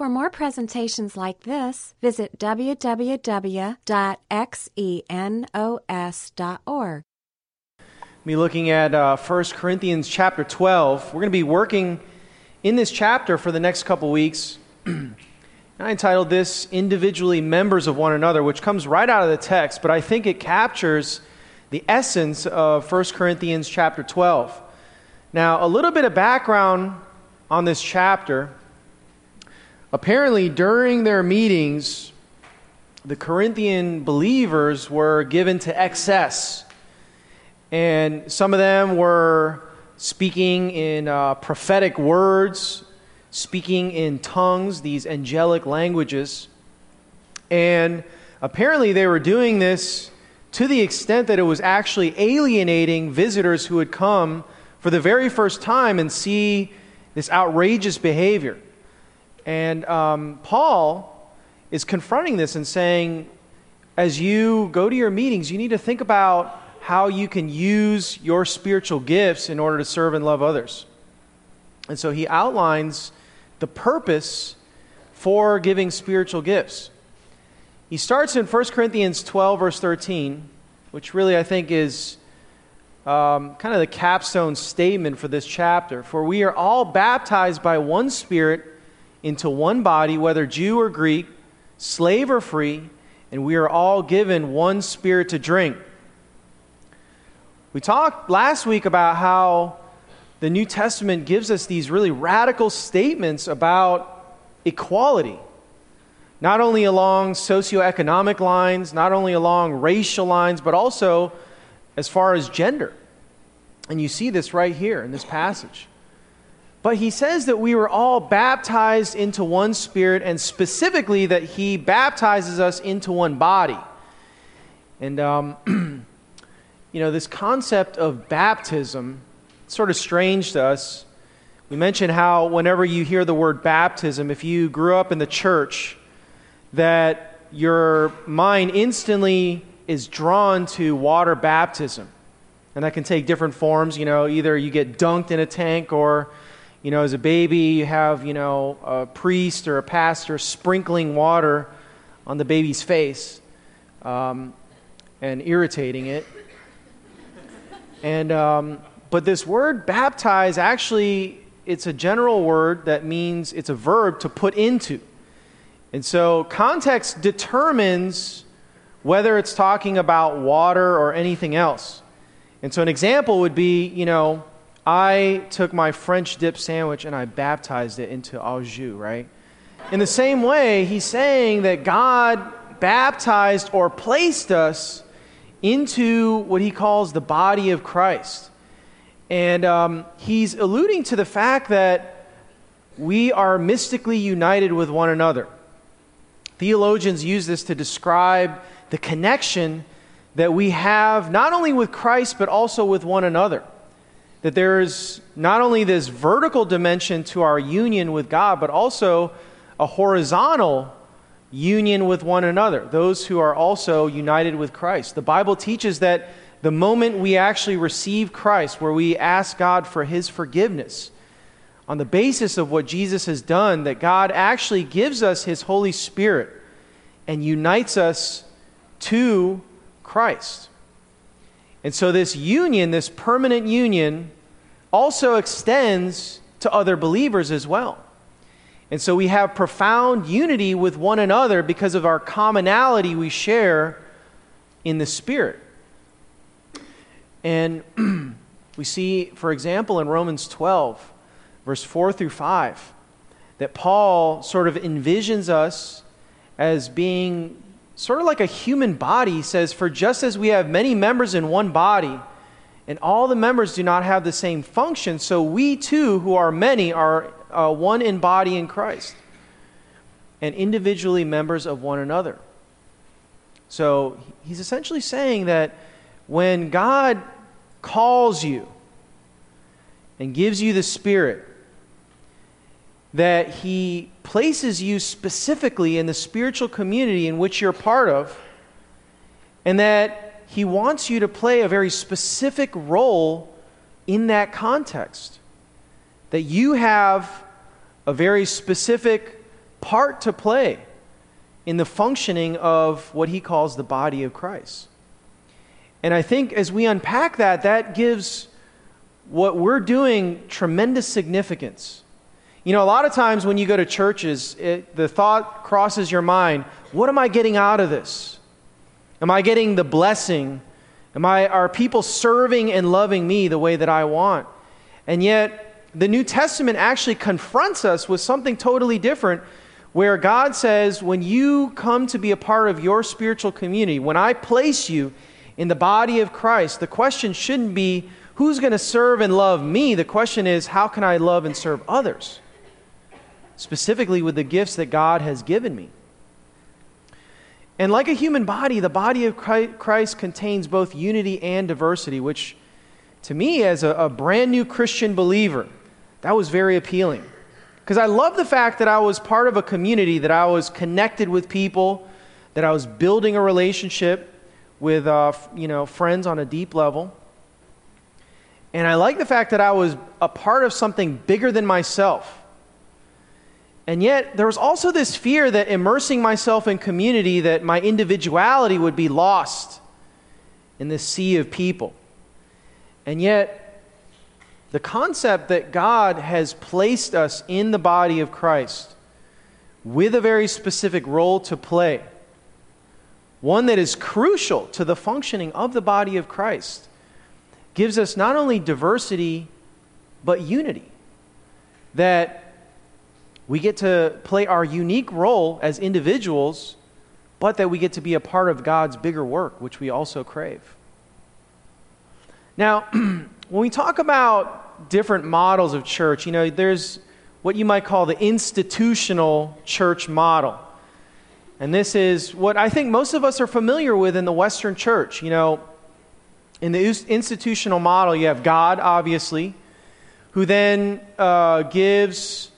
For more presentations like this, visit www.xenos.org. Be looking at uh, 1 Corinthians chapter 12. We're going to be working in this chapter for the next couple weeks. I entitled this Individually Members of One Another, which comes right out of the text, but I think it captures the essence of 1 Corinthians chapter 12. Now, a little bit of background on this chapter. Apparently, during their meetings, the Corinthian believers were given to excess. And some of them were speaking in uh, prophetic words, speaking in tongues, these angelic languages. And apparently, they were doing this to the extent that it was actually alienating visitors who had come for the very first time and see this outrageous behavior. And um, Paul is confronting this and saying, as you go to your meetings, you need to think about how you can use your spiritual gifts in order to serve and love others. And so he outlines the purpose for giving spiritual gifts. He starts in 1 Corinthians 12, verse 13, which really I think is um, kind of the capstone statement for this chapter. For we are all baptized by one Spirit into one body, whether Jew or Greek, slave or free, and we are all given one spirit to drink. We talked last week about how the New Testament gives us these really radical statements about equality, not only along socioeconomic lines, not only along racial lines, but also as far as gender. And you see this right here in this passage. But he says that we were all baptized into one spirit, and specifically that he baptizes us into one body. And, um, you know, this concept of baptism, it's sort of strange to us. We mentioned how whenever you hear the word baptism, if you grew up in the church, that your mind instantly is drawn to water baptism. And that can take different forms. You know, either you get dunked in a tank or you know, as a baby, you have, you know, a priest or a pastor sprinkling water on the baby's face um, and irritating it. And, um, but this word baptize actually, it's a general word that means it's a verb to put into. And so context determines whether it's talking about water or anything else. And so an example would be, you know, I took my French dip sandwich and I baptized it into au jus, right? In the same way, he's saying that God baptized or placed us into what he calls the body of Christ. And um, he's alluding to the fact that we are mystically united with one another. Theologians use this to describe the connection that we have not only with Christ, but also with one another that there is not only this vertical dimension to our union with God, but also a horizontal union with one another, those who are also united with Christ. The Bible teaches that the moment we actually receive Christ, where we ask God for his forgiveness, on the basis of what Jesus has done, that God actually gives us his Holy Spirit and unites us to Christ. And so, this union, this permanent union, also extends to other believers as well. And so, we have profound unity with one another because of our commonality we share in the Spirit. And we see, for example, in Romans 12, verse 4 through 5, that Paul sort of envisions us as being sort of like a human body, says, For just as we have many members in one body, and all the members do not have the same function, so we too, who are many, are uh, one in body in Christ, and individually members of one another. So he's essentially saying that when God calls you and gives you the Spirit, that he places you specifically in the spiritual community in which you're part of, and that he wants you to play a very specific role in that context. That you have a very specific part to play in the functioning of what he calls the body of Christ. And I think as we unpack that, that gives what we're doing tremendous significance. You know, a lot of times when you go to churches, it, the thought crosses your mind what am I getting out of this? Am I getting the blessing? Am I, are people serving and loving me the way that I want? And yet, the New Testament actually confronts us with something totally different, where God says, when you come to be a part of your spiritual community, when I place you in the body of Christ, the question shouldn't be, who's going to serve and love me? The question is, how can I love and serve others? Specifically with the gifts that God has given me. And like a human body, the body of Christ contains both unity and diversity, which to me, as a, a brand new Christian believer, that was very appealing. Because I love the fact that I was part of a community, that I was connected with people, that I was building a relationship with uh, you know, friends on a deep level. And I like the fact that I was a part of something bigger than myself. And yet, there was also this fear that immersing myself in community, that my individuality would be lost in this sea of people. And yet, the concept that God has placed us in the body of Christ with a very specific role to play, one that is crucial to the functioning of the body of Christ, gives us not only diversity, but unity. That we get to play our unique role as individuals, but that we get to be a part of God's bigger work, which we also crave. Now, when we talk about different models of church, you know, there's what you might call the institutional church model. And this is what I think most of us are familiar with in the Western church. You know, in the institutional model, you have God, obviously, who then uh, gives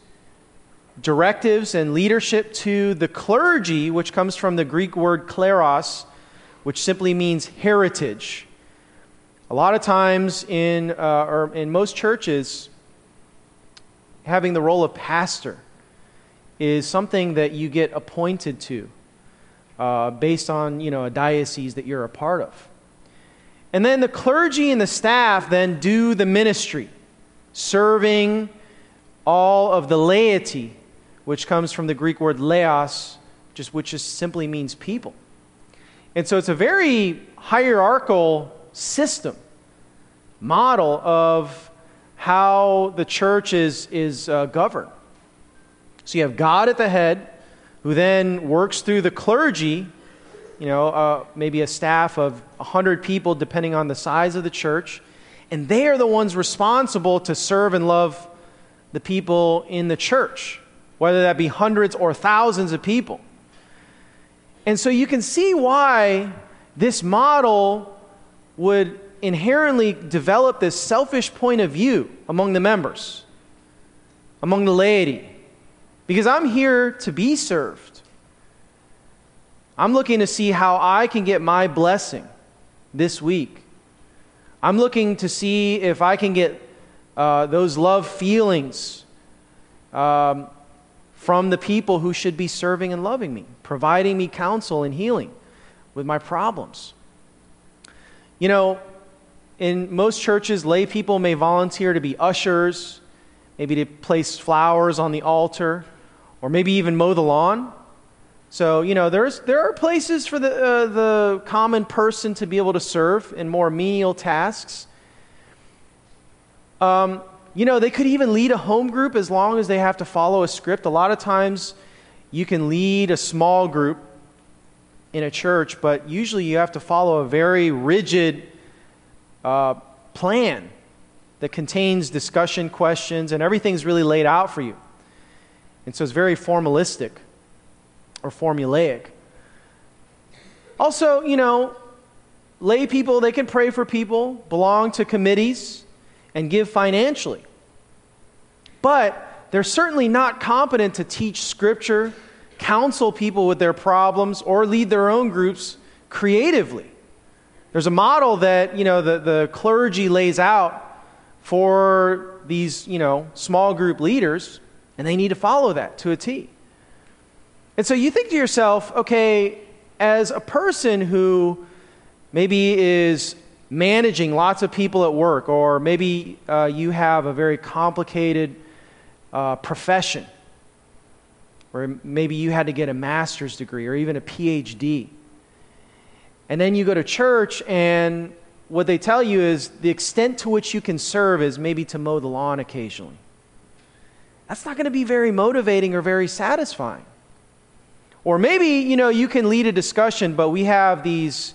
directives and leadership to the clergy, which comes from the Greek word kleros, which simply means heritage. A lot of times in, uh, or in most churches, having the role of pastor is something that you get appointed to uh, based on you know, a diocese that you're a part of. And then the clergy and the staff then do the ministry, serving all of the laity, which comes from the Greek word laos, just, which just simply means people. And so it's a very hierarchical system, model of how the church is, is uh, governed. So you have God at the head, who then works through the clergy you know, uh, maybe a staff of 100 people, depending on the size of the church. And they are the ones responsible to serve and love the people in the church, whether that be hundreds or thousands of people. And so you can see why this model would inherently develop this selfish point of view among the members, among the laity. Because I'm here to be served. I'm looking to see how I can get my blessing this week. I'm looking to see if I can get uh, those love feelings um, from the people who should be serving and loving me, providing me counsel and healing with my problems. You know, in most churches, lay people may volunteer to be ushers, maybe to place flowers on the altar, or maybe even mow the lawn. So, you know, there's, there are places for the, uh, the common person to be able to serve in more menial tasks. Um, you know, they could even lead a home group as long as they have to follow a script. A lot of times you can lead a small group in a church, but usually you have to follow a very rigid uh, plan that contains discussion questions and everything's really laid out for you. And so it's very formalistic or formulaic. Also, you know, lay people, they can pray for people, belong to committees, and give financially. But they're certainly not competent to teach scripture, counsel people with their problems, or lead their own groups creatively. There's a model that, you know, the, the clergy lays out for these, you know, small group leaders, and they need to follow that to a T. And so you think to yourself, okay, as a person who maybe is managing lots of people at work, or maybe uh, you have a very complicated uh, profession, or maybe you had to get a master's degree or even a PhD. And then you go to church, and what they tell you is the extent to which you can serve is maybe to mow the lawn occasionally. That's not going to be very motivating or very satisfying. Or maybe, you know, you can lead a discussion, but we have these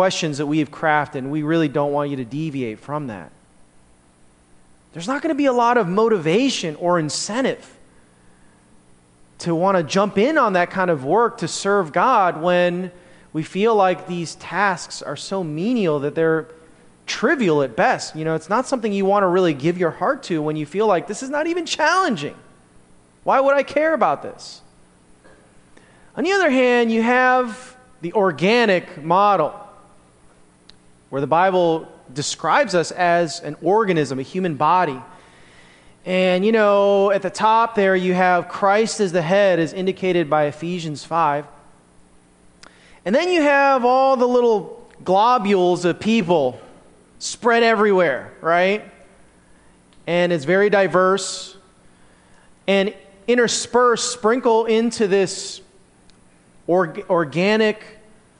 questions that we have crafted, and we really don't want you to deviate from that. There's not going to be a lot of motivation or incentive to want to jump in on that kind of work to serve God when we feel like these tasks are so menial that they're trivial at best. You know, it's not something you want to really give your heart to when you feel like this is not even challenging. Why would I care about this? On the other hand, you have the organic model, where the Bible describes us as an organism, a human body. And, you know, at the top there, you have Christ as the head, as indicated by Ephesians 5. And then you have all the little globules of people spread everywhere, right? And it's very diverse. And interspersed, sprinkle into this org- organic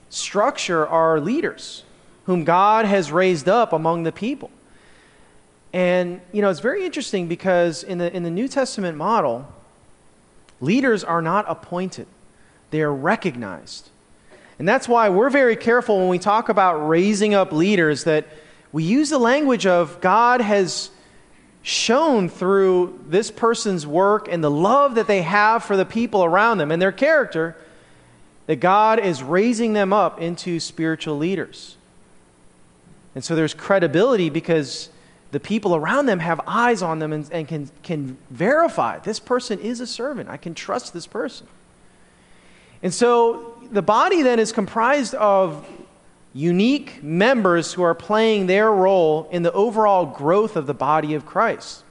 structure are leaders whom God has raised up among the people. And, you know, it's very interesting because in the, in the New Testament model, leaders are not appointed, they are recognized. And that's why we're very careful when we talk about raising up leaders that we use the language of God has shown through this person's work and the love that they have for the people around them and their character that God is raising them up into spiritual leaders. And so there's credibility because the people around them have eyes on them and, and can, can verify this person is a servant. I can trust this person. And so the body then is comprised of unique members who are playing their role in the overall growth of the body of Christ.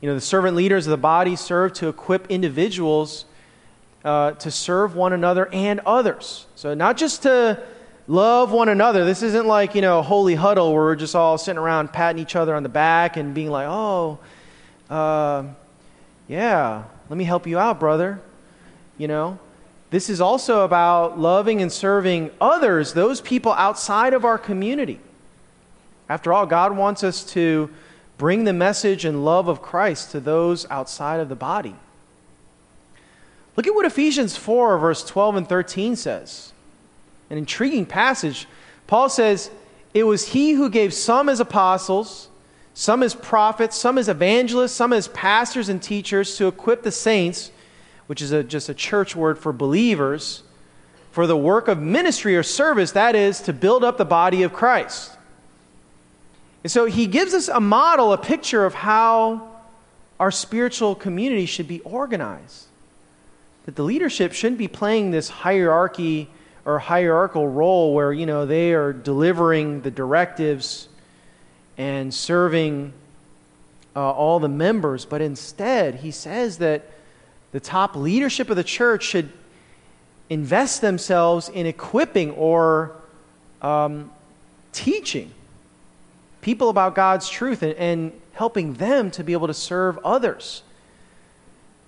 You know, the servant leaders of the body serve to equip individuals uh, to serve one another and others. So, not just to love one another. This isn't like, you know, a holy huddle where we're just all sitting around patting each other on the back and being like, oh, uh, yeah, let me help you out, brother. You know, this is also about loving and serving others, those people outside of our community. After all, God wants us to bring the message and love of Christ to those outside of the body. Look at what Ephesians 4, verse 12 and 13 says. An intriguing passage. Paul says, It was he who gave some as apostles, some as prophets, some as evangelists, some as pastors and teachers to equip the saints, which is a, just a church word for believers, for the work of ministry or service, that is, to build up the body of Christ. And so he gives us a model, a picture of how our spiritual community should be organized that the leadership shouldn't be playing this hierarchy or hierarchical role where, you know, they are delivering the directives and serving uh, all the members, but instead, he says that the top leadership of the church should invest themselves in equipping or um, teaching people about God's truth and, and helping them to be able to serve others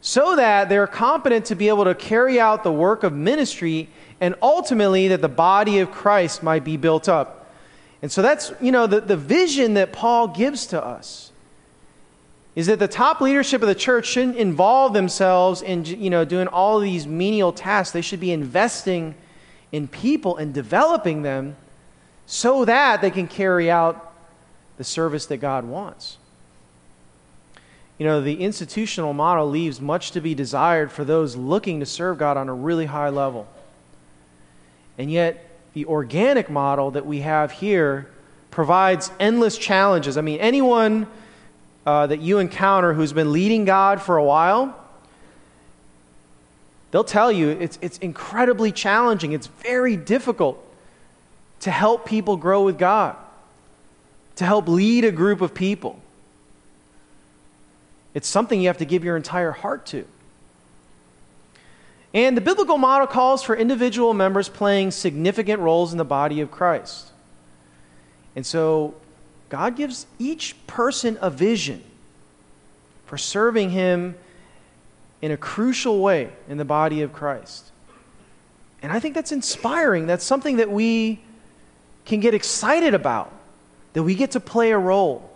so that they're competent to be able to carry out the work of ministry and ultimately that the body of Christ might be built up. And so that's, you know, the, the vision that Paul gives to us is that the top leadership of the church shouldn't involve themselves in, you know, doing all of these menial tasks. They should be investing in people and developing them so that they can carry out the service that God wants you know, the institutional model leaves much to be desired for those looking to serve God on a really high level. And yet, the organic model that we have here provides endless challenges. I mean, anyone uh, that you encounter who's been leading God for a while, they'll tell you it's, it's incredibly challenging. It's very difficult to help people grow with God, to help lead a group of people. It's something you have to give your entire heart to. And the biblical model calls for individual members playing significant roles in the body of Christ. And so God gives each person a vision for serving Him in a crucial way in the body of Christ. And I think that's inspiring. That's something that we can get excited about, that we get to play a role.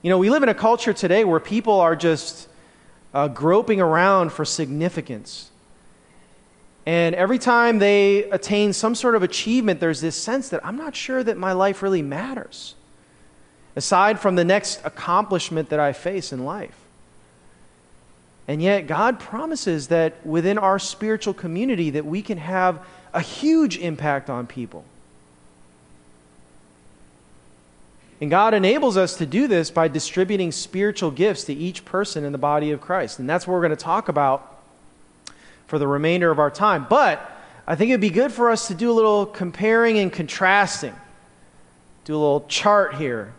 You know, we live in a culture today where people are just uh, groping around for significance. And every time they attain some sort of achievement, there's this sense that I'm not sure that my life really matters, aside from the next accomplishment that I face in life. And yet, God promises that within our spiritual community that we can have a huge impact on people. And God enables us to do this by distributing spiritual gifts to each person in the body of Christ. And that's what we're going to talk about for the remainder of our time. But I think it'd be good for us to do a little comparing and contrasting, do a little chart here.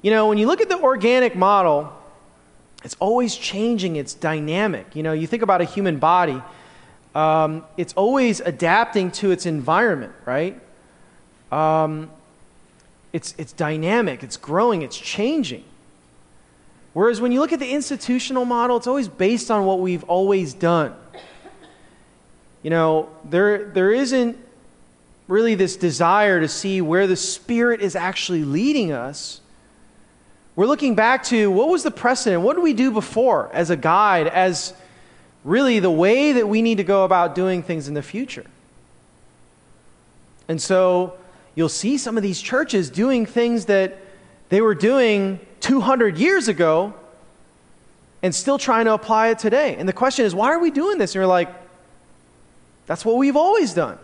You know, when you look at the organic model, it's always changing, it's dynamic. You know, you think about a human body, um, it's always adapting to its environment, right? Um, it's, it's dynamic, it's growing, it's changing. Whereas when you look at the institutional model, it's always based on what we've always done. You know, there, there isn't really this desire to see where the Spirit is actually leading us. We're looking back to what was the precedent? What did we do before as a guide, as really the way that we need to go about doing things in the future? And so you'll see some of these churches doing things that they were doing 200 years ago and still trying to apply it today. And the question is, why are we doing this? And you're like, that's what we've always done.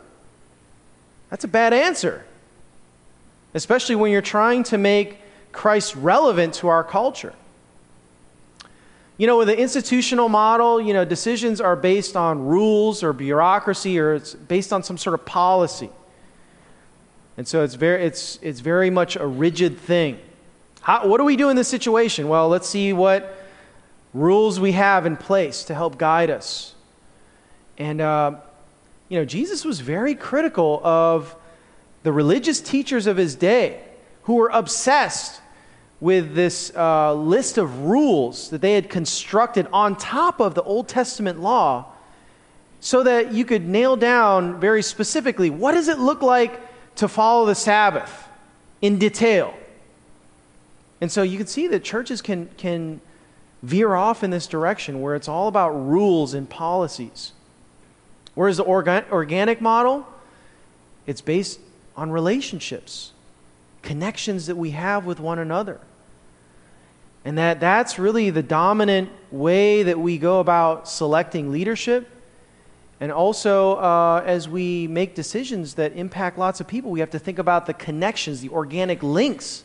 That's a bad answer, especially when you're trying to make Christ relevant to our culture. You know, with the institutional model, you know, decisions are based on rules or bureaucracy or it's based on some sort of policy. And so it's very, it's, it's very much a rigid thing. How, what do we do in this situation? Well, let's see what rules we have in place to help guide us. And, uh, you know, Jesus was very critical of the religious teachers of his day who were obsessed with this uh, list of rules that they had constructed on top of the Old Testament law so that you could nail down very specifically what does it look like to follow the Sabbath in detail. And so you can see that churches can, can veer off in this direction where it's all about rules and policies. Whereas the organ, organic model, it's based on relationships, connections that we have with one another. And that that's really the dominant way that we go about selecting leadership and also, uh, as we make decisions that impact lots of people, we have to think about the connections, the organic links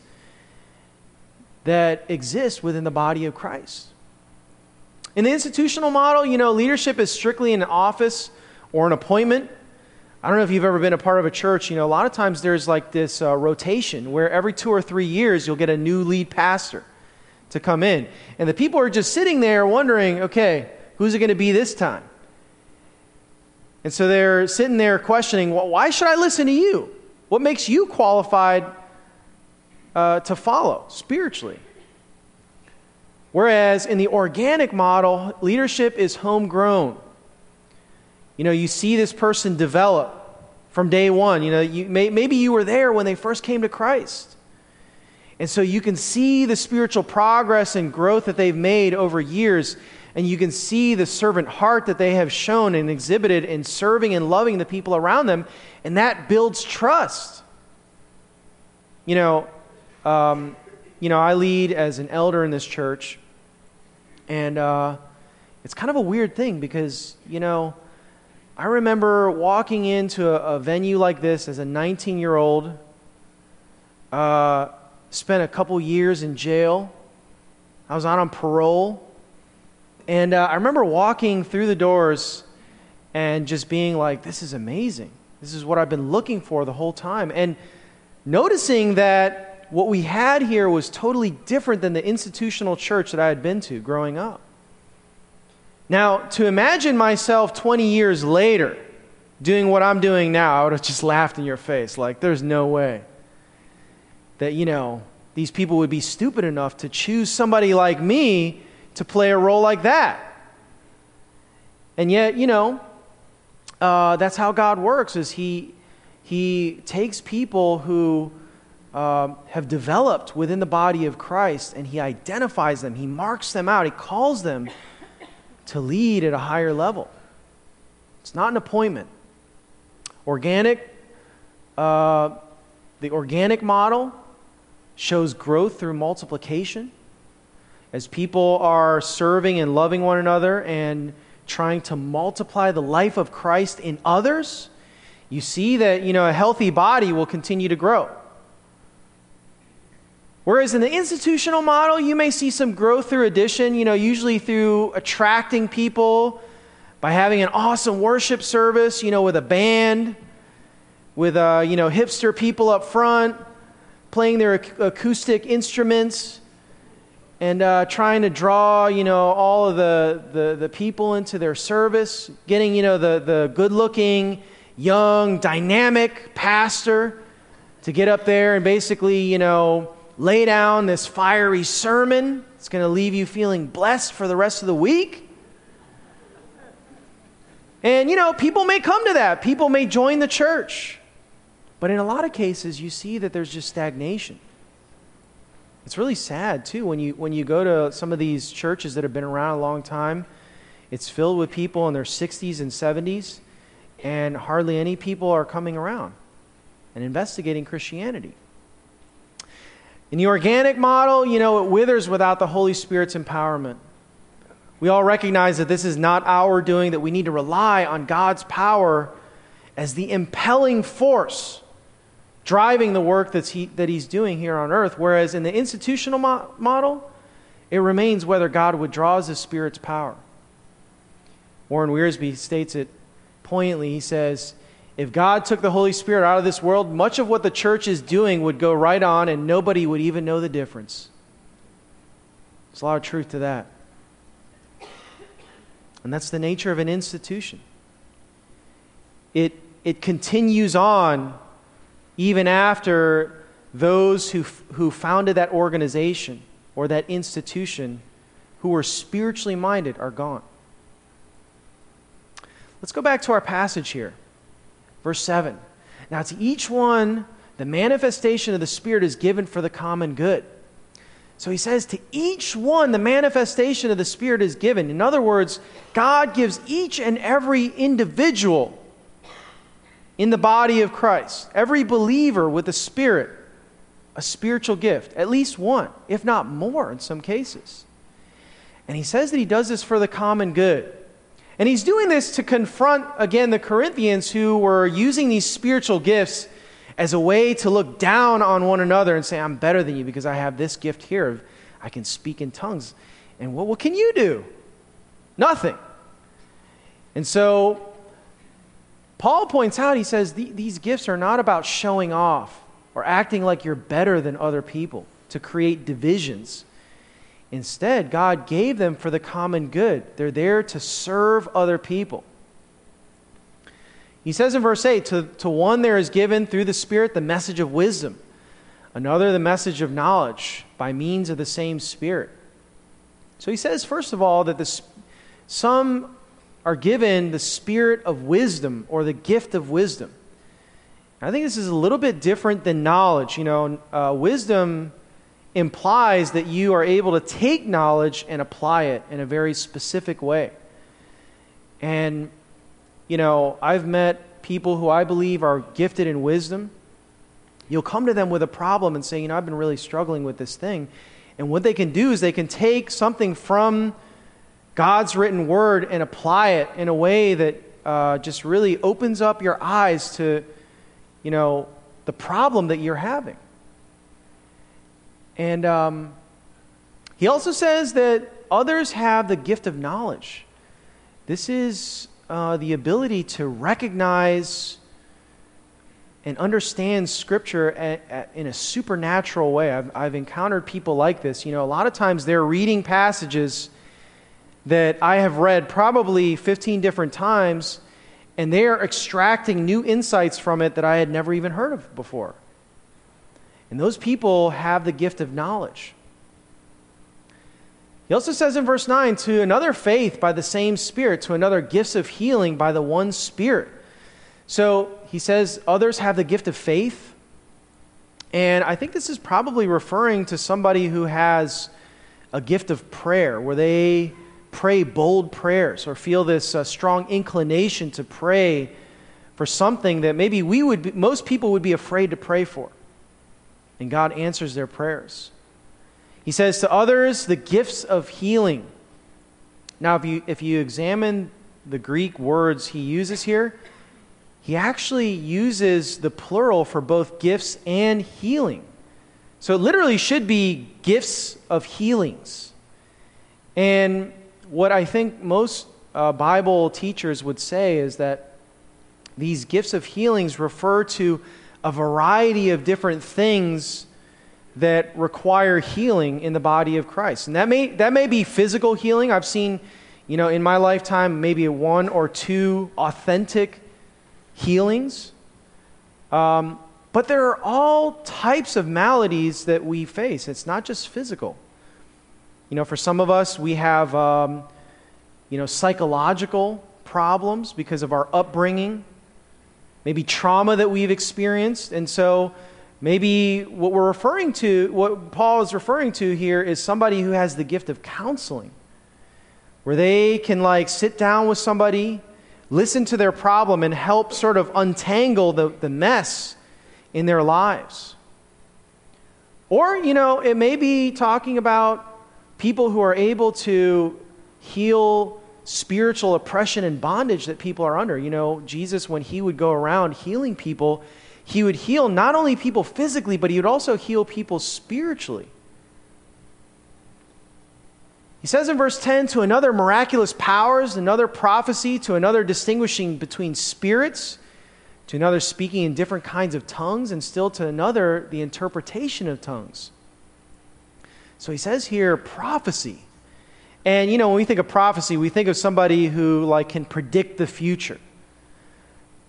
that exist within the body of Christ. In the institutional model, you know, leadership is strictly an office or an appointment. I don't know if you've ever been a part of a church. You know, a lot of times there's like this uh, rotation where every two or three years you'll get a new lead pastor to come in. And the people are just sitting there wondering, okay, who's it going to be this time? And so they're sitting there questioning, well, why should I listen to you? What makes you qualified uh, to follow spiritually? Whereas in the organic model, leadership is homegrown. You know, you see this person develop from day one. You know, you, may, maybe you were there when they first came to Christ. And so you can see the spiritual progress and growth that they've made over years and you can see the servant heart that they have shown and exhibited in serving and loving the people around them, and that builds trust. You know, um, you know, I lead as an elder in this church, and uh, it's kind of a weird thing because you know, I remember walking into a, a venue like this as a 19-year-old. Uh, spent a couple years in jail. I was out on parole. And uh, I remember walking through the doors and just being like, this is amazing. This is what I've been looking for the whole time. And noticing that what we had here was totally different than the institutional church that I had been to growing up. Now, to imagine myself 20 years later doing what I'm doing now, I would have just laughed in your face. Like, there's no way that, you know, these people would be stupid enough to choose somebody like me to play a role like that. And yet, you know, uh, that's how God works is he, he takes people who um, have developed within the body of Christ and he identifies them, he marks them out, he calls them to lead at a higher level. It's not an appointment. Organic, uh, the organic model shows growth through multiplication. As people are serving and loving one another and trying to multiply the life of Christ in others, you see that you know a healthy body will continue to grow. Whereas in the institutional model, you may see some growth through addition, you know, usually through attracting people by having an awesome worship service, you know, with a band, with, uh, you know, hipster people up front playing their ac- acoustic instruments and uh, trying to draw, you know, all of the, the, the people into their service, getting, you know, the, the good looking, young, dynamic pastor to get up there and basically, you know, lay down this fiery sermon. It's going to leave you feeling blessed for the rest of the week. And, you know, people may come to that. People may join the church. But in a lot of cases, you see that there's just stagnation. It's really sad, too, when you, when you go to some of these churches that have been around a long time. It's filled with people in their 60s and 70s, and hardly any people are coming around and investigating Christianity. In the organic model, you know, it withers without the Holy Spirit's empowerment. We all recognize that this is not our doing, that we need to rely on God's power as the impelling force driving the work that's he, that He's doing here on earth. Whereas in the institutional mo- model, it remains whether God withdraws His Spirit's power. Warren Wiersbe states it poignantly. He says, if God took the Holy Spirit out of this world, much of what the church is doing would go right on and nobody would even know the difference. There's a lot of truth to that. And that's the nature of an institution. It, it continues on even after those who, who founded that organization or that institution who were spiritually minded are gone. Let's go back to our passage here. Verse 7. Now, to each one, the manifestation of the Spirit is given for the common good. So he says, to each one, the manifestation of the Spirit is given. In other words, God gives each and every individual in the body of Christ, every believer with the Spirit, a spiritual gift, at least one, if not more in some cases. And he says that he does this for the common good. And he's doing this to confront, again, the Corinthians who were using these spiritual gifts as a way to look down on one another and say, I'm better than you because I have this gift here. I can speak in tongues. And what, what can you do? Nothing. And so Paul points out, he says, these gifts are not about showing off or acting like you're better than other people to create divisions. Instead, God gave them for the common good. They're there to serve other people. He says in verse 8 to, to one there is given through the Spirit the message of wisdom, another the message of knowledge by means of the same Spirit. So he says, first of all, that the, some are given the spirit of wisdom or the gift of wisdom. I think this is a little bit different than knowledge. You know, uh, wisdom implies that you are able to take knowledge and apply it in a very specific way. And, you know, I've met people who I believe are gifted in wisdom. You'll come to them with a problem and say, you know, I've been really struggling with this thing. And what they can do is they can take something from God's written word and apply it in a way that uh, just really opens up your eyes to, you know, the problem that you're having. And um, he also says that others have the gift of knowledge. This is uh, the ability to recognize and understand Scripture at, at, in a supernatural way. I've, I've encountered people like this. You know, a lot of times they're reading passages that I have read probably 15 different times, and they are extracting new insights from it that I had never even heard of before. And those people have the gift of knowledge. He also says in verse 9, to another faith by the same Spirit, to another gifts of healing by the one Spirit. So he says others have the gift of faith. And I think this is probably referring to somebody who has a gift of prayer, where they pray bold prayers or feel this uh, strong inclination to pray for something that maybe we would be, most people would be afraid to pray for. And God answers their prayers. He says to others, the gifts of healing. Now, if you, if you examine the Greek words he uses here, he actually uses the plural for both gifts and healing. So it literally should be gifts of healings. And what I think most uh, Bible teachers would say is that these gifts of healings refer to a variety of different things that require healing in the body of Christ. And that may, that may be physical healing. I've seen, you know, in my lifetime, maybe one or two authentic healings. Um, but there are all types of maladies that we face. It's not just physical. You know, for some of us, we have, um, you know, psychological problems because of our upbringing, maybe trauma that we've experienced. And so, Maybe what we're referring to, what Paul is referring to here, is somebody who has the gift of counseling, where they can like sit down with somebody, listen to their problem, and help sort of untangle the, the mess in their lives. Or, you know, it may be talking about people who are able to heal spiritual oppression and bondage that people are under. You know, Jesus, when he would go around healing people, he would heal not only people physically, but he would also heal people spiritually. He says in verse 10 to another miraculous powers, another prophecy, to another distinguishing between spirits, to another speaking in different kinds of tongues, and still to another the interpretation of tongues. So he says here prophecy. And you know, when we think of prophecy, we think of somebody who like can predict the future.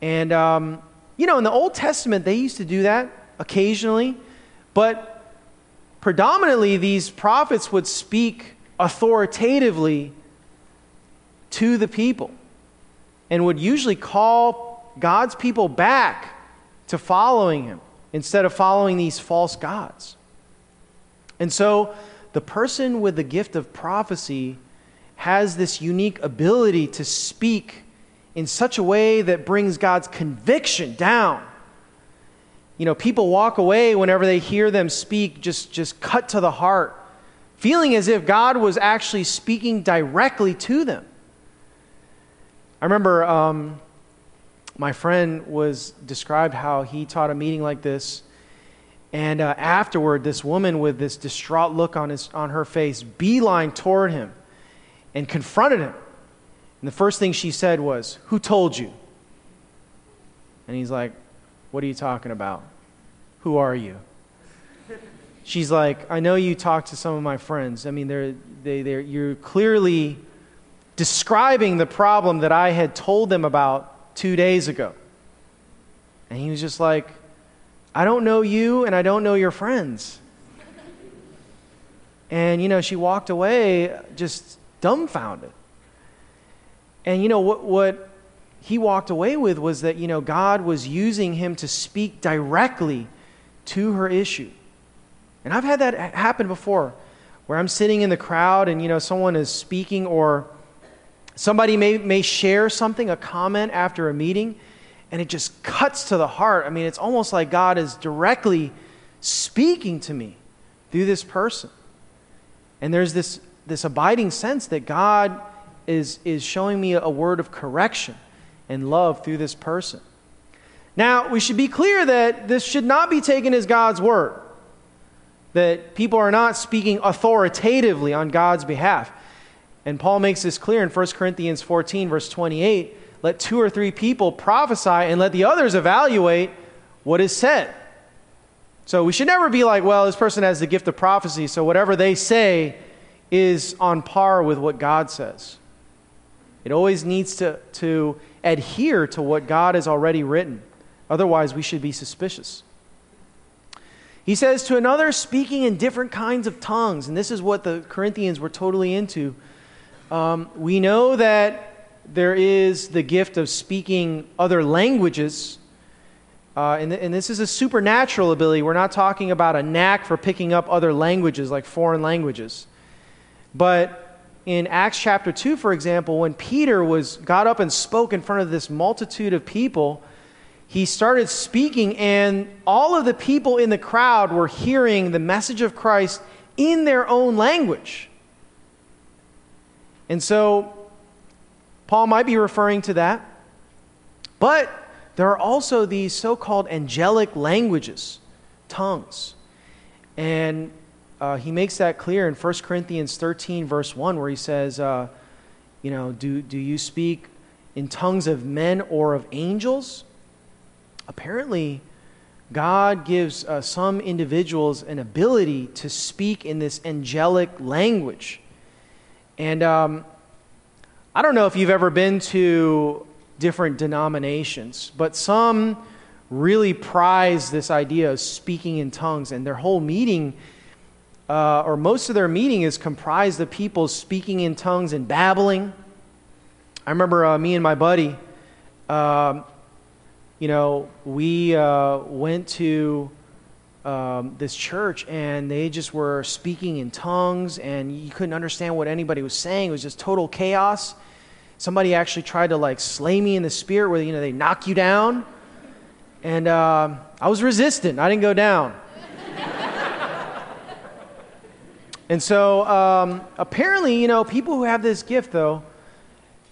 And um, you know, in the Old Testament, they used to do that occasionally, but predominantly these prophets would speak authoritatively to the people and would usually call God's people back to following him instead of following these false gods. And so the person with the gift of prophecy has this unique ability to speak in such a way that brings God's conviction down. You know, people walk away whenever they hear them speak, just, just cut to the heart, feeling as if God was actually speaking directly to them. I remember um, my friend was described how he taught a meeting like this. And uh, afterward, this woman with this distraught look on, his, on her face beeline toward him and confronted him and the first thing she said was, Who told you? And he's like, What are you talking about? Who are you? She's like, I know you talked to some of my friends. I mean, they're, they, they're, you're clearly describing the problem that I had told them about two days ago. And he was just like, I don't know you and I don't know your friends. And, you know, she walked away just dumbfounded. And you know what, what he walked away with was that, you know, God was using him to speak directly to her issue. And I've had that happen before where I'm sitting in the crowd and, you know, someone is speaking or somebody may, may share something, a comment after a meeting, and it just cuts to the heart. I mean, it's almost like God is directly speaking to me through this person. And there's this, this abiding sense that God is, is showing me a word of correction and love through this person. Now, we should be clear that this should not be taken as God's word, that people are not speaking authoritatively on God's behalf. And Paul makes this clear in 1 Corinthians 14, verse 28 let two or three people prophesy and let the others evaluate what is said. So we should never be like, well, this person has the gift of prophecy, so whatever they say is on par with what God says. It always needs to, to adhere to what God has already written. Otherwise, we should be suspicious. He says to another, speaking in different kinds of tongues. And this is what the Corinthians were totally into. Um, we know that there is the gift of speaking other languages. Uh, and, and this is a supernatural ability. We're not talking about a knack for picking up other languages, like foreign languages. But in Acts chapter 2, for example, when Peter was, got up and spoke in front of this multitude of people, he started speaking, and all of the people in the crowd were hearing the message of Christ in their own language. And so, Paul might be referring to that. But there are also these so called angelic languages, tongues. And uh, he makes that clear in 1 Corinthians 13, verse 1, where he says, uh, You know, do, do you speak in tongues of men or of angels? Apparently, God gives uh, some individuals an ability to speak in this angelic language. And um, I don't know if you've ever been to different denominations, but some really prize this idea of speaking in tongues, and their whole meeting uh, or most of their meeting is comprised of people speaking in tongues and babbling. I remember uh, me and my buddy, uh, you know, we uh, went to um, this church and they just were speaking in tongues and you couldn't understand what anybody was saying. It was just total chaos. Somebody actually tried to like slay me in the spirit where, you know, they knock you down. And uh, I was resistant. I didn't go down. And so um, apparently, you know, people who have this gift, though,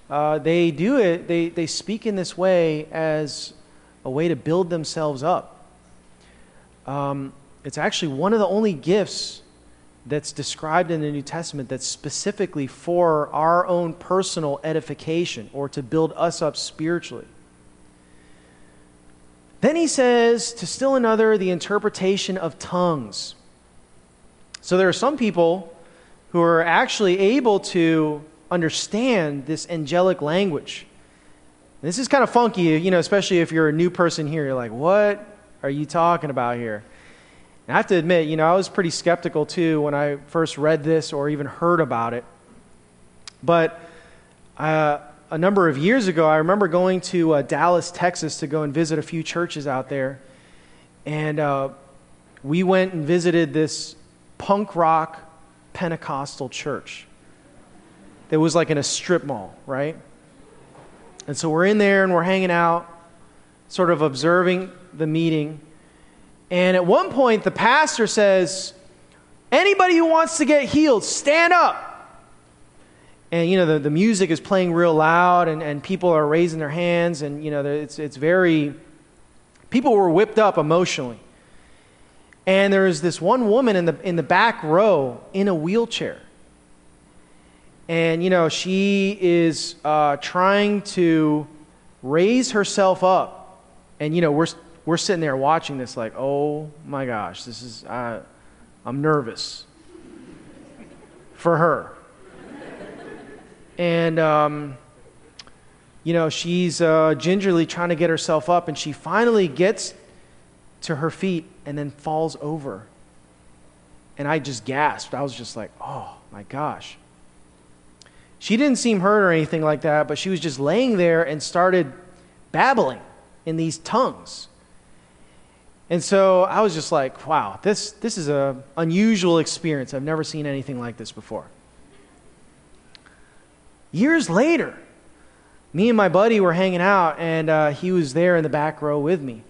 uh, they do it, they, they speak in this way as a way to build themselves up. Um, it's actually one of the only gifts that's described in the New Testament that's specifically for our own personal edification or to build us up spiritually. Then he says to still another, the interpretation of tongues. So there are some people who are actually able to understand this angelic language. This is kind of funky, you know, especially if you're a new person here. You're like, what are you talking about here? And I have to admit, you know, I was pretty skeptical too when I first read this or even heard about it. But uh, a number of years ago, I remember going to uh, Dallas, Texas to go and visit a few churches out there. And uh, we went and visited this punk rock Pentecostal church that was like in a strip mall, right? And so we're in there and we're hanging out, sort of observing the meeting. And at one point, the pastor says, Anybody who wants to get healed, stand up. And, you know, the, the music is playing real loud and, and people are raising their hands. And, you know, it's, it's very, people were whipped up emotionally. And there is this one woman in the, in the back row in a wheelchair. And, you know, she is uh, trying to raise herself up. And, you know, we're, we're sitting there watching this like, oh my gosh, this is, uh, I'm nervous for her. and, um, you know, she's uh, gingerly trying to get herself up, and she finally gets to her feet and then falls over. And I just gasped. I was just like, oh my gosh. She didn't seem hurt or anything like that, but she was just laying there and started babbling in these tongues. And so I was just like, wow, this, this is an unusual experience. I've never seen anything like this before. Years later, me and my buddy were hanging out, and uh, he was there in the back row with me.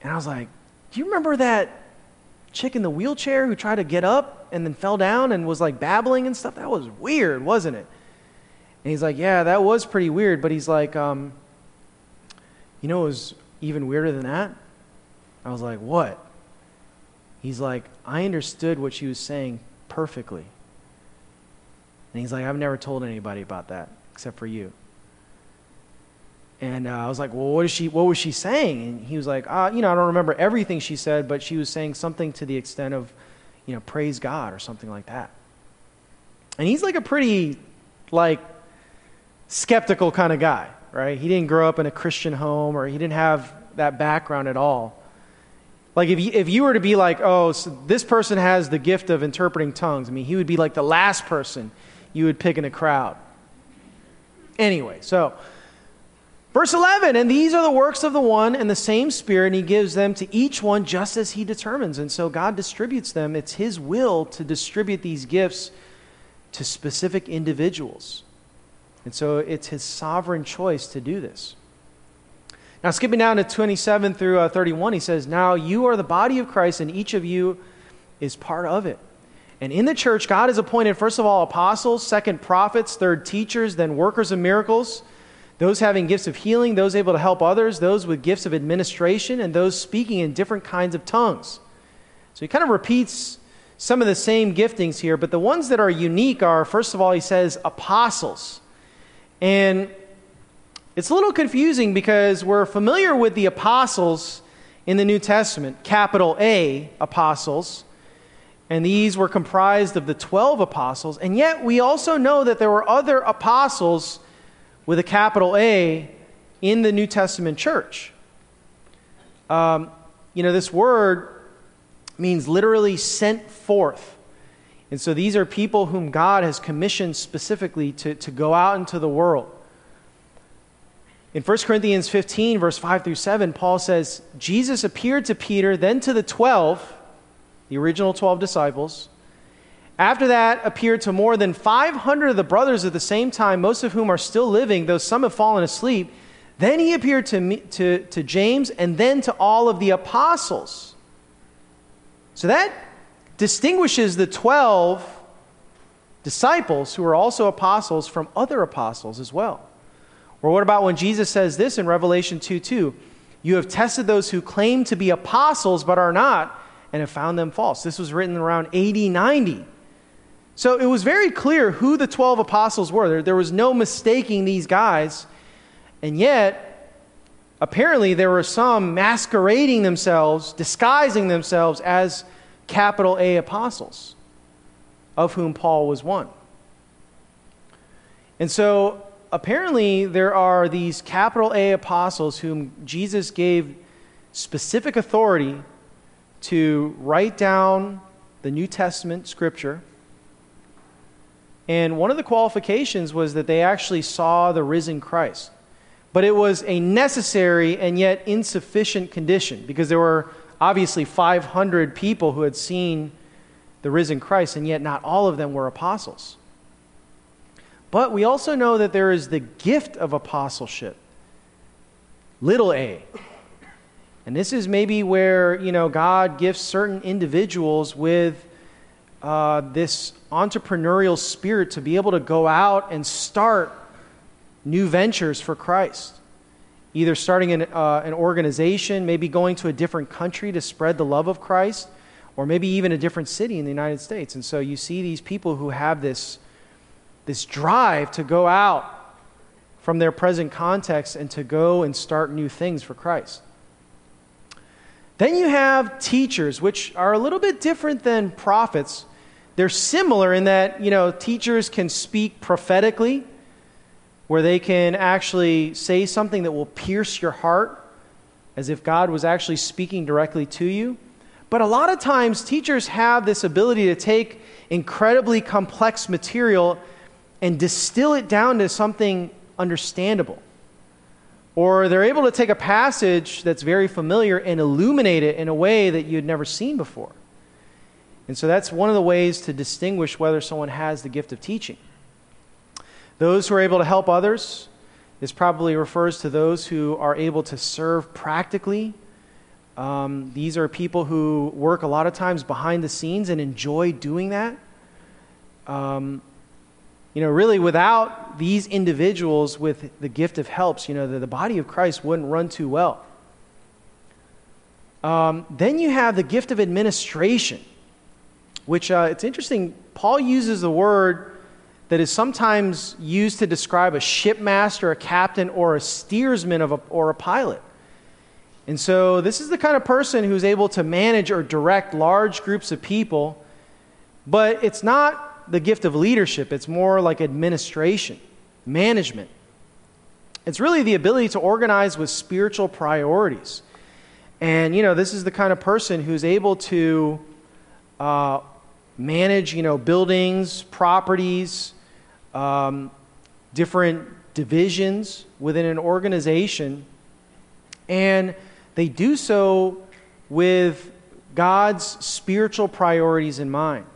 And I was like, Do you remember that chick in the wheelchair who tried to get up and then fell down and was like babbling and stuff? That was weird, wasn't it? And he's like, Yeah, that was pretty weird. But he's like, um, You know, it was even weirder than that. I was like, What? He's like, I understood what she was saying perfectly. And he's like, I've never told anybody about that except for you. And uh, I was like, well, what, is she, what was she saying? And he was like, uh, you know, I don't remember everything she said, but she was saying something to the extent of, you know, praise God or something like that. And he's like a pretty, like, skeptical kind of guy, right? He didn't grow up in a Christian home or he didn't have that background at all. Like, if you, if you were to be like, oh, so this person has the gift of interpreting tongues, I mean, he would be like the last person you would pick in a crowd. Anyway, so verse 11, and these are the works of the one and the same Spirit, and he gives them to each one just as he determines. And so God distributes them. It's his will to distribute these gifts to specific individuals. And so it's his sovereign choice to do this. Now, skipping down to 27 through uh, 31, he says, Now you are the body of Christ, and each of you is part of it. And in the church, God has appointed, first of all, apostles, second, prophets, third, teachers, then workers of miracles, those having gifts of healing, those able to help others, those with gifts of administration, and those speaking in different kinds of tongues. So he kind of repeats some of the same giftings here, but the ones that are unique are, first of all, he says apostles. And it's a little confusing because we're familiar with the apostles in the New Testament, capital A apostles, and these were comprised of the 12 apostles, and yet we also know that there were other apostles with a capital A in the New Testament church. Um, you know, this word means literally sent forth. And so these are people whom God has commissioned specifically to, to go out into the world. In 1 Corinthians 15, verse 5 through 7, Paul says, Jesus appeared to Peter, then to the 12, the original 12 disciples. After that, appeared to more than 500 of the brothers at the same time, most of whom are still living, though some have fallen asleep. Then he appeared to, me, to, to James and then to all of the apostles. So that distinguishes the 12 disciples who are also apostles from other apostles as well. Or what about when Jesus says this in Revelation 2 2? You have tested those who claim to be apostles but are not, and have found them false. This was written around AD 90. So it was very clear who the 12 apostles were. There, there was no mistaking these guys. And yet, apparently, there were some masquerading themselves, disguising themselves as capital A apostles, of whom Paul was one. And so apparently there are these capital A apostles whom Jesus gave specific authority to write down the New Testament scripture. And one of the qualifications was that they actually saw the risen Christ. But it was a necessary and yet insufficient condition because there were obviously 500 people who had seen the risen Christ, and yet not all of them were apostles. But we also know that there is the gift of apostleship, little a. And this is maybe where, you know, God gifts certain individuals with uh, this entrepreneurial spirit to be able to go out and start new ventures for Christ. Either starting an, uh, an organization, maybe going to a different country to spread the love of Christ, or maybe even a different city in the United States. And so you see these people who have this this drive to go out from their present context and to go and start new things for Christ. Then you have teachers, which are a little bit different than prophets. They're similar in that, you know, teachers can speak prophetically, where they can actually say something that will pierce your heart as if God was actually speaking directly to you. But a lot of times, teachers have this ability to take incredibly complex material and distill it down to something understandable. Or they're able to take a passage that's very familiar and illuminate it in a way that you had never seen before. And so that's one of the ways to distinguish whether someone has the gift of teaching. Those who are able to help others, this probably refers to those who are able to serve practically. Um, these are people who work a lot of times behind the scenes and enjoy doing that. Um, you know, really without these individuals with the gift of helps, you know, the, the body of Christ wouldn't run too well. Um, then you have the gift of administration, which uh, it's interesting. Paul uses the word that is sometimes used to describe a shipmaster, a captain, or a steersman of a, or a pilot. And so this is the kind of person who's able to manage or direct large groups of people, but it's not the gift of leadership, it's more like administration, management. It's really the ability to organize with spiritual priorities. And, you know, this is the kind of person who's able to uh, manage, you know, buildings, properties, um, different divisions within an organization. And they do so with God's spiritual priorities in mind.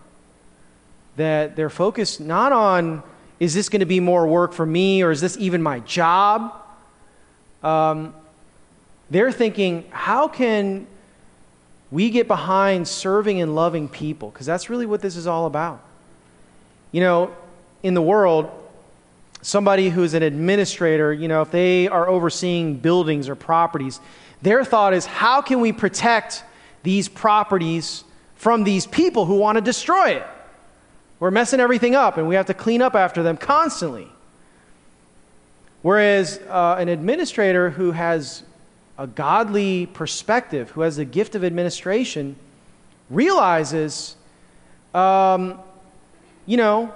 That they're focused not on, is this going to be more work for me or is this even my job? Um, they're thinking, how can we get behind serving and loving people? Because that's really what this is all about. You know, in the world, somebody who's an administrator, you know, if they are overseeing buildings or properties, their thought is, how can we protect these properties from these people who want to destroy it? We're messing everything up and we have to clean up after them constantly. Whereas uh, an administrator who has a godly perspective, who has the gift of administration, realizes, um, you know,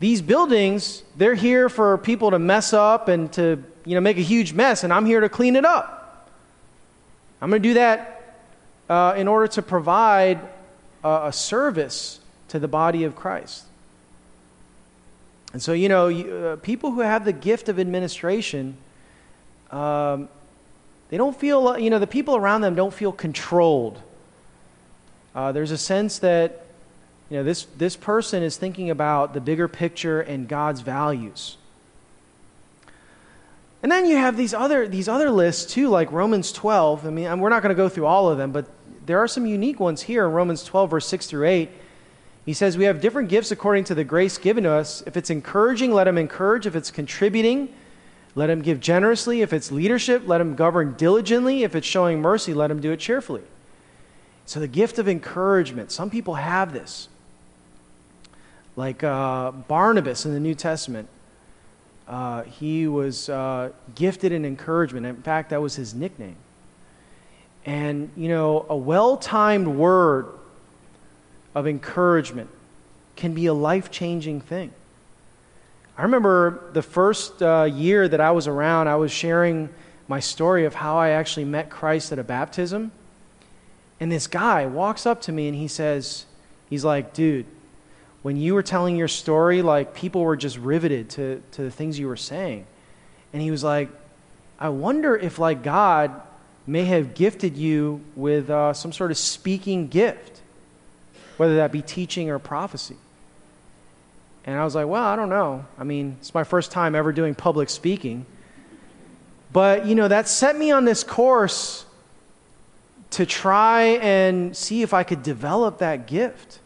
these buildings, they're here for people to mess up and to, you know, make a huge mess, and I'm here to clean it up. I'm going to do that uh, in order to provide a service to the body of Christ. And so, you know, you, uh, people who have the gift of administration, um, they don't feel, you know, the people around them don't feel controlled. Uh, there's a sense that, you know, this, this person is thinking about the bigger picture and God's values. And then you have these other, these other lists too, like Romans 12. I mean, we're not going to go through all of them, but there are some unique ones here in Romans 12, verse 6 through 8. He says, We have different gifts according to the grace given to us. If it's encouraging, let him encourage. If it's contributing, let him give generously. If it's leadership, let him govern diligently. If it's showing mercy, let him do it cheerfully. So, the gift of encouragement, some people have this. Like uh, Barnabas in the New Testament, uh, he was uh, gifted in encouragement. In fact, that was his nickname. And, you know, a well timed word of encouragement can be a life changing thing. I remember the first uh, year that I was around, I was sharing my story of how I actually met Christ at a baptism. And this guy walks up to me and he says, he's like, dude, when you were telling your story, like people were just riveted to, to the things you were saying. And he was like, I wonder if like God may have gifted you with uh, some sort of speaking gift whether that be teaching or prophecy. And I was like, well, I don't know. I mean, it's my first time ever doing public speaking. But, you know, that set me on this course to try and see if I could develop that gift.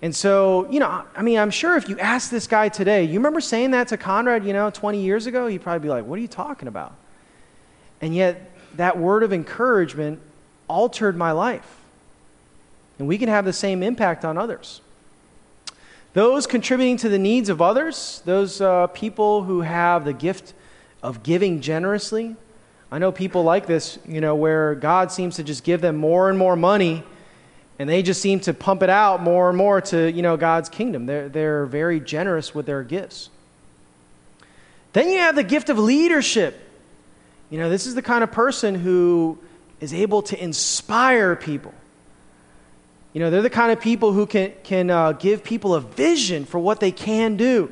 And so, you know, I mean, I'm sure if you ask this guy today, you remember saying that to Conrad, you know, 20 years ago? He'd probably be like, what are you talking about? And yet, that word of encouragement altered my life. And we can have the same impact on others. Those contributing to the needs of others, those uh, people who have the gift of giving generously. I know people like this, you know, where God seems to just give them more and more money and they just seem to pump it out more and more to, you know, God's kingdom. They're, they're very generous with their gifts. Then you have the gift of leadership. You know, this is the kind of person who is able to inspire people. You know, they're the kind of people who can, can uh, give people a vision for what they can do.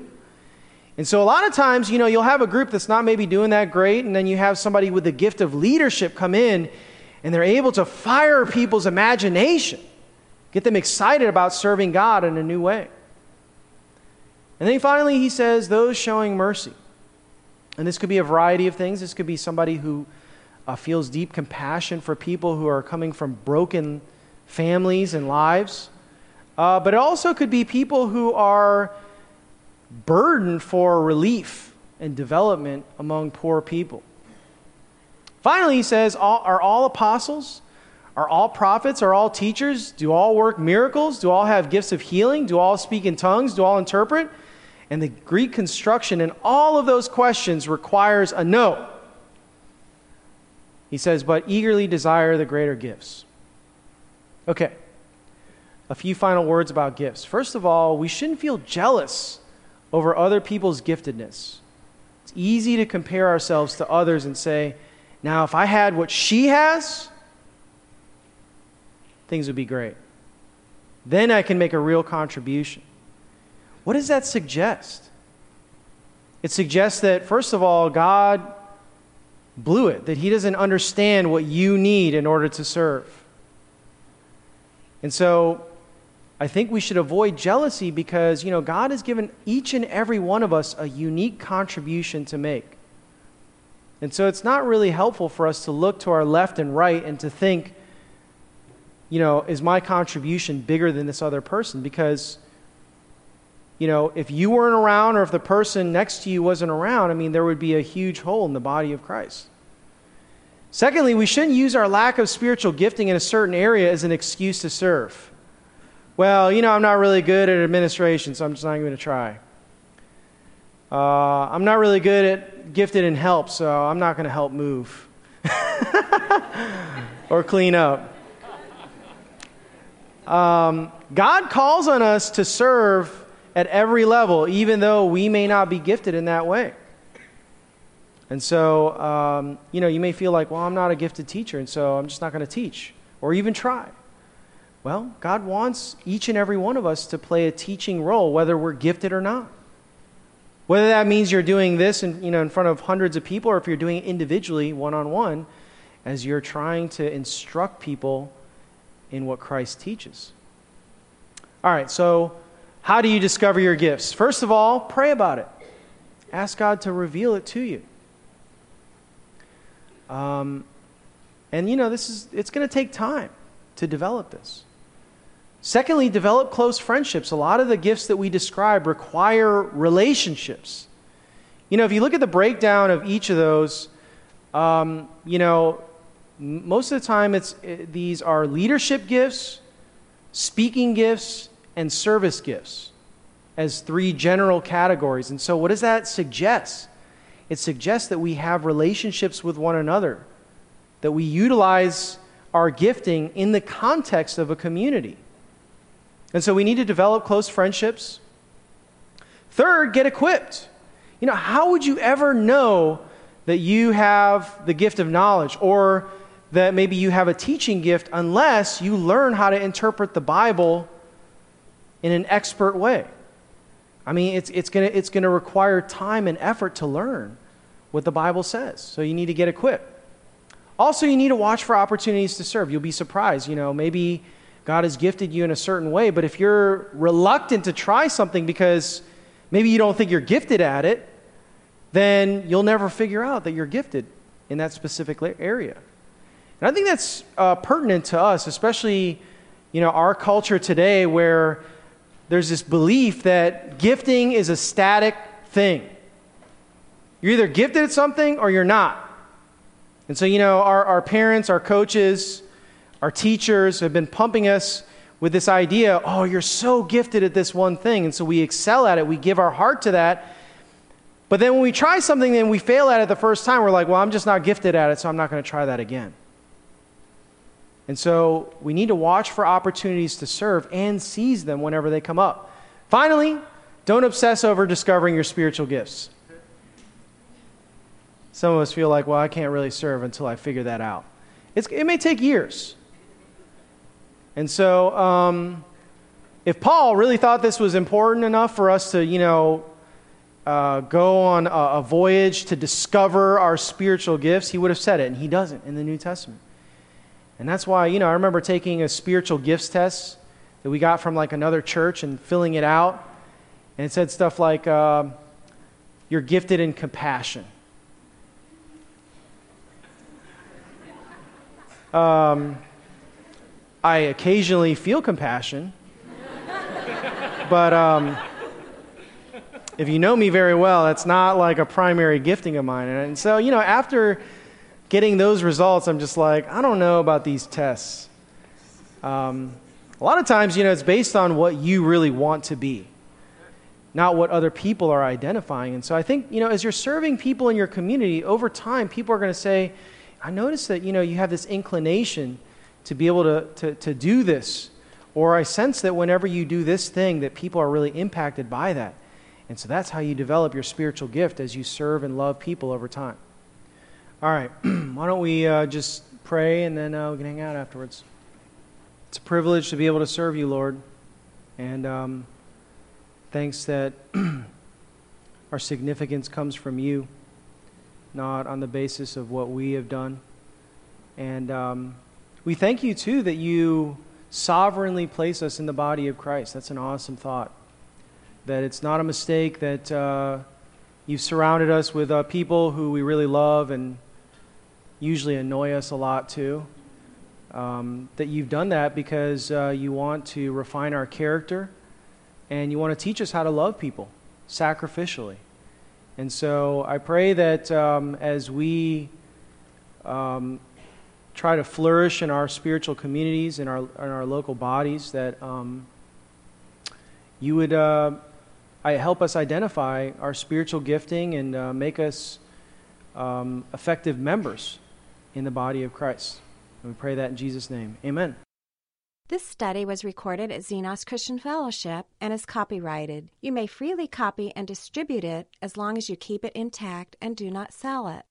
And so, a lot of times, you know, you'll have a group that's not maybe doing that great, and then you have somebody with the gift of leadership come in, and they're able to fire people's imagination, get them excited about serving God in a new way. And then finally, he says, those showing mercy. And this could be a variety of things. This could be somebody who uh, feels deep compassion for people who are coming from broken families and lives. Uh, but it also could be people who are burdened for relief and development among poor people. Finally, he says, Are all apostles? Are all prophets? Are all teachers? Do all work miracles? Do all have gifts of healing? Do all speak in tongues? Do all interpret? And the Greek construction in all of those questions requires a no. He says, But eagerly desire the greater gifts. Okay. a few final words about gifts. First of all, we shouldn't feel jealous over other people's giftedness. It's easy to compare ourselves to others and say, now, if I had what she has, things would be great. Then I can make a real contribution. What does that suggest? It suggests that, first of all, God blew it, that He doesn't understand what you need in order to serve. And so I think we should avoid jealousy because, you know, God has given each and every one of us a unique contribution to make. And so it's not really helpful for us to look to our left and right and to think, you know, is my contribution bigger than this other person? Because, you know, if you weren't around or if the person next to you wasn't around, I mean, there would be a huge hole in the body of Christ. Secondly, we shouldn't use our lack of spiritual gifting in a certain area as an excuse to serve. Well, you know, I'm not really good at administration, so I'm just not going to try. Uh, I'm not really good at gifted in help, so I'm not going to help move or clean up. Um, God calls on us to serve at every level, even though we may not be gifted in that way. And so, um, you know, you may feel like, well, I'm not a gifted teacher, and so I'm just not going to teach or even try. Well, God wants each and every one of us to play a teaching role, whether we're gifted or not. Whether that means you're doing this in, you know, in front of hundreds of people or if you're doing it individually, one on one, as you're trying to instruct people in what Christ teaches. All right, so how do you discover your gifts? First of all, pray about it. Ask God to reveal it to you. Um, and you know, this is it's going to take time to develop this. Secondly, develop close friendships. A lot of the gifts that we describe require relationships. You know, if you look at the breakdown of each of those, um, you know, most of the time it's it, these are leadership gifts, speaking gifts, and service gifts as three general categories. And so, what does that suggest? It suggests that we have relationships with one another, that we utilize our gifting in the context of a community. And so we need to develop close friendships. Third, get equipped. You know, how would you ever know that you have the gift of knowledge or that maybe you have a teaching gift unless you learn how to interpret the Bible in an expert way? I mean, it's, it's going to it's gonna require time and effort to learn what the Bible says. So you need to get equipped. Also, you need to watch for opportunities to serve. You'll be surprised. You know, maybe God has gifted you in a certain way, but if you're reluctant to try something because maybe you don't think you're gifted at it, then you'll never figure out that you're gifted in that specific area. And I think that's uh, pertinent to us, especially you know our culture today, where there's this belief that gifting is a static thing. You're either gifted at something or you're not. And so, you know, our, our parents, our coaches, our teachers have been pumping us with this idea oh, you're so gifted at this one thing. And so we excel at it, we give our heart to that. But then when we try something and we fail at it the first time, we're like, well, I'm just not gifted at it, so I'm not going to try that again. And so we need to watch for opportunities to serve and seize them whenever they come up. Finally, don't obsess over discovering your spiritual gifts. Some of us feel like, well, I can't really serve until I figure that out. It's, it may take years. And so, um, if Paul really thought this was important enough for us to, you know, uh, go on a, a voyage to discover our spiritual gifts, he would have said it, and he doesn't in the New Testament. And that's why, you know, I remember taking a spiritual gifts test that we got from like another church and filling it out. And it said stuff like, uh, you're gifted in compassion. Um, I occasionally feel compassion. but um, if you know me very well, that's not like a primary gifting of mine. And so, you know, after getting those results, I'm just like, I don't know about these tests. Um, a lot of times, you know, it's based on what you really want to be, not what other people are identifying. And so I think, you know, as you're serving people in your community, over time, people are going to say, I notice that, you know, you have this inclination to be able to, to, to do this. Or I sense that whenever you do this thing, that people are really impacted by that. And so that's how you develop your spiritual gift as you serve and love people over time. All right, why don't we uh, just pray and then uh, we can hang out afterwards. It's a privilege to be able to serve you, Lord. And um, thanks that our significance comes from you, not on the basis of what we have done. And um, we thank you, too, that you sovereignly place us in the body of Christ. That's an awesome thought. That it's not a mistake that uh, you've surrounded us with uh, people who we really love and usually annoy us a lot, too. Um, that you've done that because uh, you want to refine our character and you want to teach us how to love people sacrificially. And so I pray that um, as we um, try to flourish in our spiritual communities, in our, in our local bodies, that um, you would uh, help us identify our spiritual gifting and uh, make us um, effective members in the body of Christ. And we pray that in Jesus' name. Amen. This study was recorded at Xenos Christian Fellowship and is copyrighted. You may freely copy and distribute it as long as you keep it intact and do not sell it.